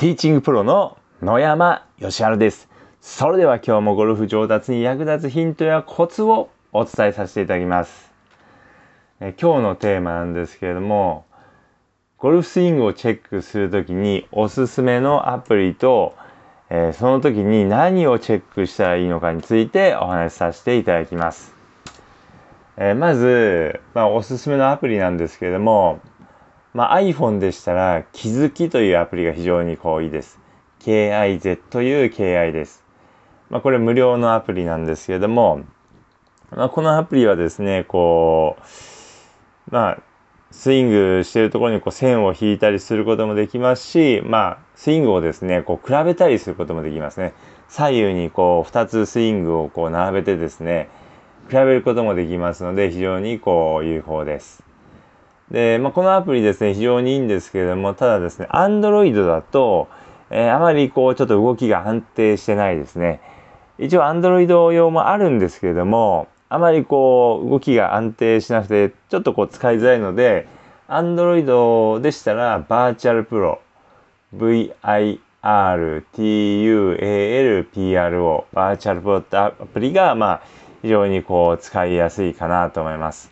ティーチングプロの野山義晴です。それでは今日もゴルフ上達に役立つヒントやコツをお伝えさせていただきます。え今日のテーマなんですけれども、ゴルフスイングをチェックするときにおすすめのアプリと、えー、その時に何をチェックしたらいいのかについてお話しさせていただきます。えー、まず、まあ、おすすめのアプリなんですけれども、まあ、iPhone でしたら、気づきというアプリが非常にこういいです。KIZ という KI です。まあ、これ無料のアプリなんですけれども、まあ、このアプリはですね、こう、まあ、スイングしてるところにこう線を引いたりすることもできますし、まあ、スイングをですね、こう比べたりすることもできますね。左右にこう2つスイングをこう並べてですね、比べることもできますので、非常にこう有効です。で、まあ、このアプリですね、非常にいいんですけれども、ただですね、Android だと、えー、あまりこう、ちょっと動きが安定してないですね。一応 Android 用もあるんですけれども、あまりこう、動きが安定しなくて、ちょっとこう、使いづらいので、Android でしたら、バーチャルプロ、VIRTUALPRO、バーチャルプロってアプリが、まあ、非常にこう、使いやすいかなと思います。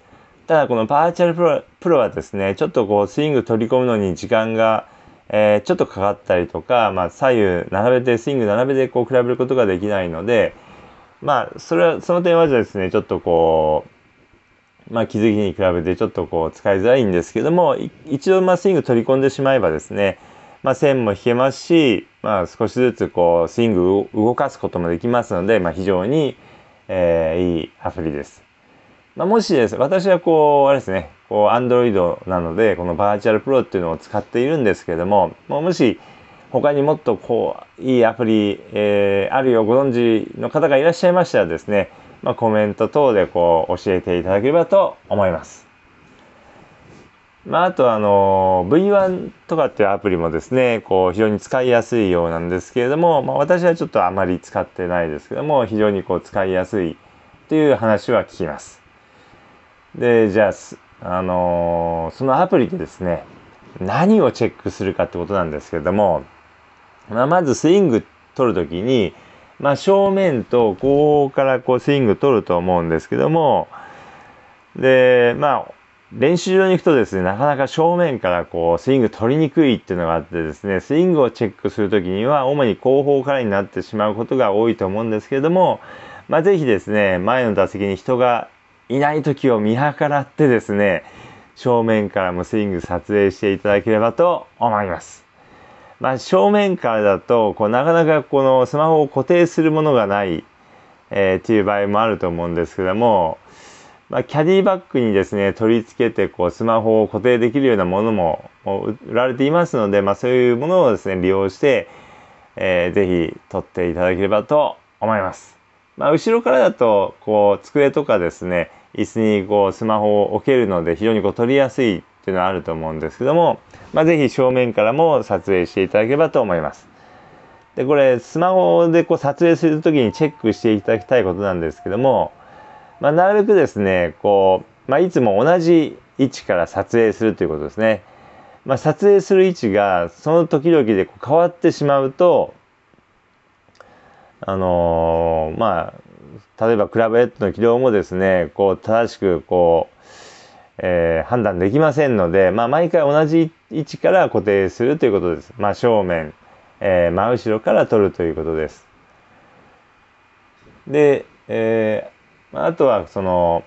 ただこのバーチャルプロプロはですね、ちょっとこうスイング取り込むのに時間が、えー、ちょっとかかったりとか、まあ、左右並べて、スイング並べてこう比べることができないので、まあ、それは、その点はですね、ちょっとこう、まあ、気づきに比べてちょっとこう使いづらいんですけども、一度まあスイング取り込んでしまえばですね、まあ、線も引けますし、まあ、少しずつこうスイングを動かすこともできますので、まあ、非常に、えー、いいアプリです。まあ、もしです、私はこう、あれですね、こう、Android なので、このバーチャルプロっていうのを使っているんですけれども、ももし、他にもっとこう、いいアプリ、えー、あるよご存知の方がいらっしゃいましたらですね、まあ、コメント等でこう、教えていただければと思います。まあ、あとあの、V1 とかっていうアプリもですね、こう、非常に使いやすいようなんですけれども、まあ、私はちょっとあまり使ってないですけども、非常にこう、使いやすいという話は聞きます。で、じゃあ、あのー、そのアプリでですね、何をチェックするかってことなんですけれども、まあ、まずスイング取るときに、まあ、正面と後方からこうスイング取ると思うんですけども、で、まあ、練習場に行くとですね、なかなか正面からこうスイング取りにくいっていうのがあってですね、スイングをチェックするときには主に後方からになってしまうことが多いと思うんですけれども、まあ、ぜひですね、前の打席に人がいない時を見計らってですね、正面からもスイング撮影していただければと思います。まあ、正面からだと、こう、なかなかこのスマホを固定するものがない、えー、っていう場合もあると思うんですけども、まあ、キャディバッグにですね、取り付けて、こう、スマホを固定できるようなものも売られていますので、まあ、そういうものをですね、利用して、えー、ぜひ撮っていただければと思います。まあ、後ろからだと、こう、机とかですね、椅子にこうスマホを置けるので非常にこう撮りやすいっていうのはあると思うんですけども、まあ、ぜひ正面からも撮影していただければと思います。で、これスマホでこう撮影するときにチェックしていただきたいことなんですけども、まあ、なるべくですね、こう、まあ、いつも同じ位置から撮影するということですね。まあ、撮影する位置がその時々でこう変わってしまうと、あのー、まあ、例えばクラブヘッドの軌道もですね、こう正しくこう、えー、判断できませんので、まあ、毎回同じ位置から固定するということです。まあ、正面、えー、真後ろから取るということです。で、えー、あとはその、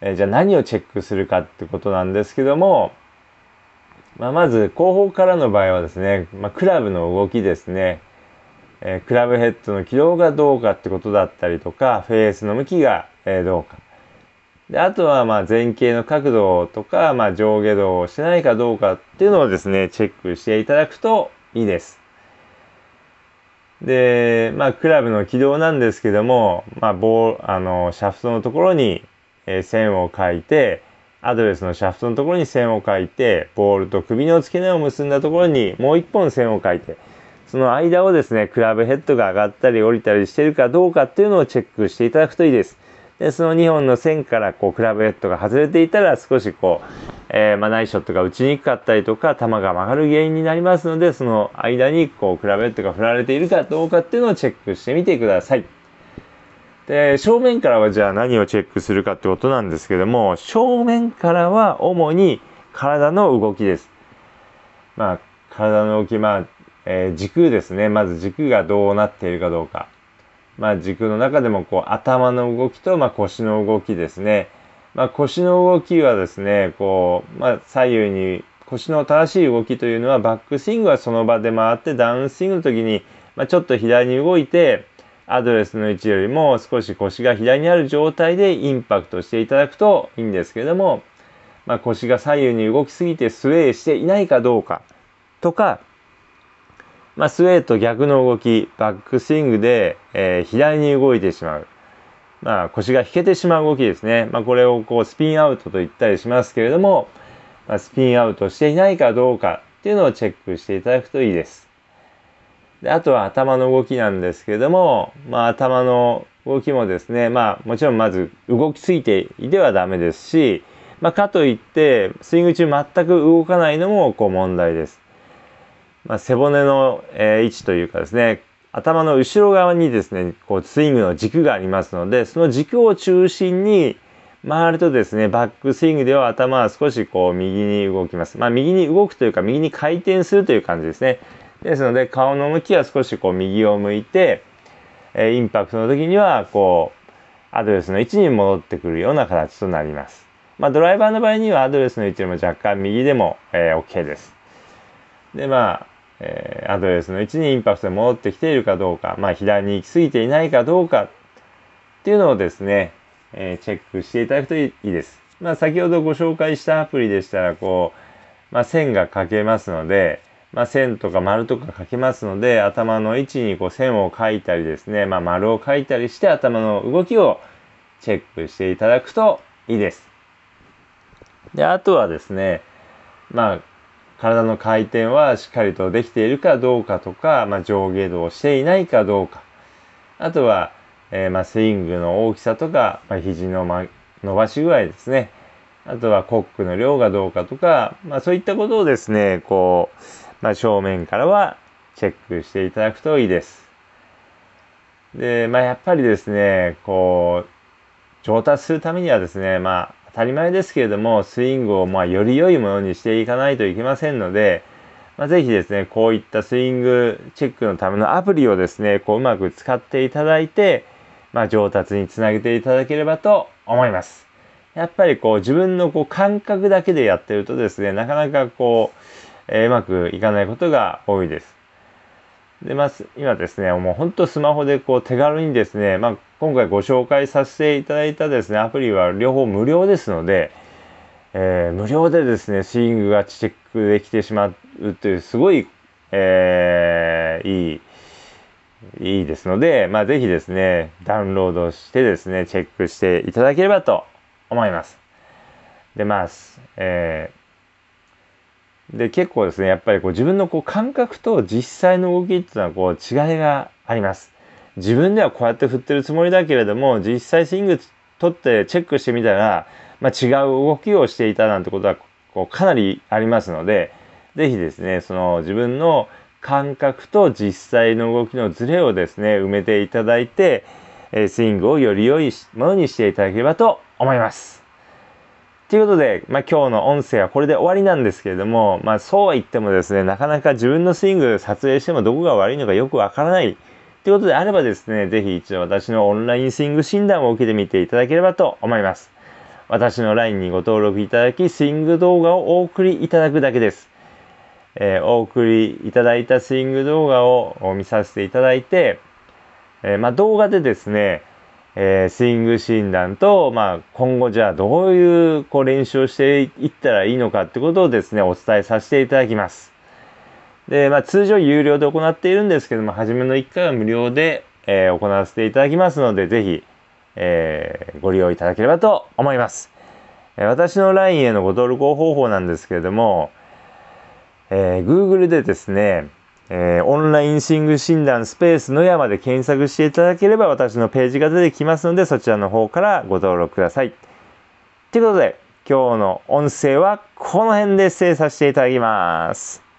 えー、じゃあ何をチェックするかってことなんですけども、まあ、まず後方からの場合はですね、まあ、クラブの動きですね。えー、クラブヘッドの軌道がどうかってことだったりとか、フェースの向きが、えー、どうか。で、あとは、まあ、前傾の角度とか、まあ、上下動をしてないかどうかっていうのをですね、チェックしていただくといいです。で、まあ、クラブの軌道なんですけども、まあ、ボーあの、シャフトのところに、え、線を書いて、アドレスのシャフトのところに線を書いて、ボールと首の付け根を結んだところにもう一本線を書いて、その間をですね、クラブヘッドが上がったり降りたりしてるかどうかっていうのをチェックしていただくといいです。で、その2本の線からこうクラブヘッドが外れていたら少しこう、えー、まあ、ナイショットが打ちにくかったりとか、球が曲がる原因になりますので、その間にこう、クラブヘッドが振られているかどうかっていうのをチェックしてみてください。で、正面からはじゃあ何をチェックするかってことなんですけども、正面からは主に体の動きです。まあ、体の動き、まあ、えー、軸ですね。まず軸がどうなっているかどうか。まあ、軸の中でもこう頭の動きと、まあ、腰の動きですね。まあ、腰の動きはですね、こう、まあ、左右に腰の正しい動きというのはバックスイングはその場で回ってダウンスイングの時に、まあ、ちょっと左に動いてアドレスの位置よりも少し腰が左にある状態でインパクトしていただくといいんですけども、まあ、腰が左右に動きすぎてスウェーしていないかどうかとか、まあ、スウェーと逆の動きバックスイングで、えー、左に動いてしまう。まあ、腰が引けてしまう動きですね。まあ、これをこうスピンアウトと言ったりしますけれども、まあ、スピンアウトしていないかどうかっていうのをチェックしていただくといいです。であとは頭の動きなんですけれども、まあ、頭の動きもですね、まあ、もちろんまず動きすぎていてはダメですし、まあ、かといってスイング中全く動かないのもこう問題です。まあ、背骨の、えー、位置というかですね頭の後ろ側にですね、こうスイングの軸がありますので、その軸を中心に回るとですね、バックスイングでは頭は少しこう右に動きます。まあ右に動くというか右に回転するという感じですね。ですので顔の向きは少しこう右を向いて、えインパクトの時にはこうアドレスの位置に戻ってくるような形となります。まあドライバーの場合にはアドレスの位置よりも若干右でも、えー、OK です。でまあえー、アドレスの位置にインパクトで戻ってきているかどうか、まあ、左に行き過ぎていないかどうかっていうのをですね、えー、チェックしていただくといいです。まあ、先ほどご紹介したアプリでしたら、こう、まあ、線が書けますので、まあ、線とか丸とか書けますので、頭の位置にこう線を書いたりですね、まあ、丸を書いたりして頭の動きをチェックしていただくといいです。で、あとはですね、まあ、体の回転はしっかりとできているかどうかとか、まあ、上下動していないかどうか。あとは、えー、まあ、スイングの大きさとか、まあ、肘の、ま、伸ばし具合ですね。あとはコックの量がどうかとか、まあ、そういったことをですね、こう、まあ、正面からはチェックしていただくといいです。で、まあ、やっぱりですね、こう、上達するためにはですね、まあ、当たり前ですけれども、スイングをまあより良いものにしていかないといけませんので、まあ、ぜひですね、こういったスイングチェックのためのアプリをですね、こううまく使っていただいて、まあ、上達につなげていただければと思います。やっぱりこう自分のこう感覚だけでやってるとですね、なかなかこう、えー、うまくいかないことが多いです。で、まあ、今ですね、もう本当スマホでこう手軽にですね、まあ、今回ご紹介させていただいたですね、アプリは両方無料ですので、えー、無料でですね、スイングがチェックできてしまうという、すごい、えー、いい、いいですので、まあ、ぜひですね、ダウンロードしてですね、チェックしていただければと思います。で、まあ、えーで、結構ですね、やっぱりこう自分のこう感覚と実際の動きっていうのはこう違いがあります。自分ではこうやって振ってるつもりだけれども、実際スイング取ってチェックしてみたら、まあ、違う動きをしていたなんてことはこうかなりありますので、ぜひですね、その自分の感覚と実際の動きのズレをですね、埋めていただいて、スイングをより良いものにしていただければと思います。ということで、まあ、今日の音声はこれで終わりなんですけれども、まあ、そうは言ってもですね、なかなか自分のスイング撮影してもどこが悪いのかよくわからないということであればですね、ぜひ一度私のオンラインスイング診断を受けてみていただければと思います。私の LINE にご登録いただき、スイング動画をお送りいただくだけです。えー、お送りいただいたスイング動画を見させていただいて、えー、まあ、動画でですね、えー、スイング診断と、まあ、今後じゃあどういうこう練習をしていったらいいのかってことをですね、お伝えさせていただきます。で、まあ、通常有料で行っているんですけども、初めの1回は無料で、えー、行わせていただきますので、ぜひ、えー、ご利用いただければと思います。え私の LINE へのご登録方法なんですけれども、え Google でですね、えー、オンラインシング診断スペースの山で検索していただければ私のページが出てきますのでそちらの方からご登録ください。ということで今日の音声はこの辺で失礼させていただきます。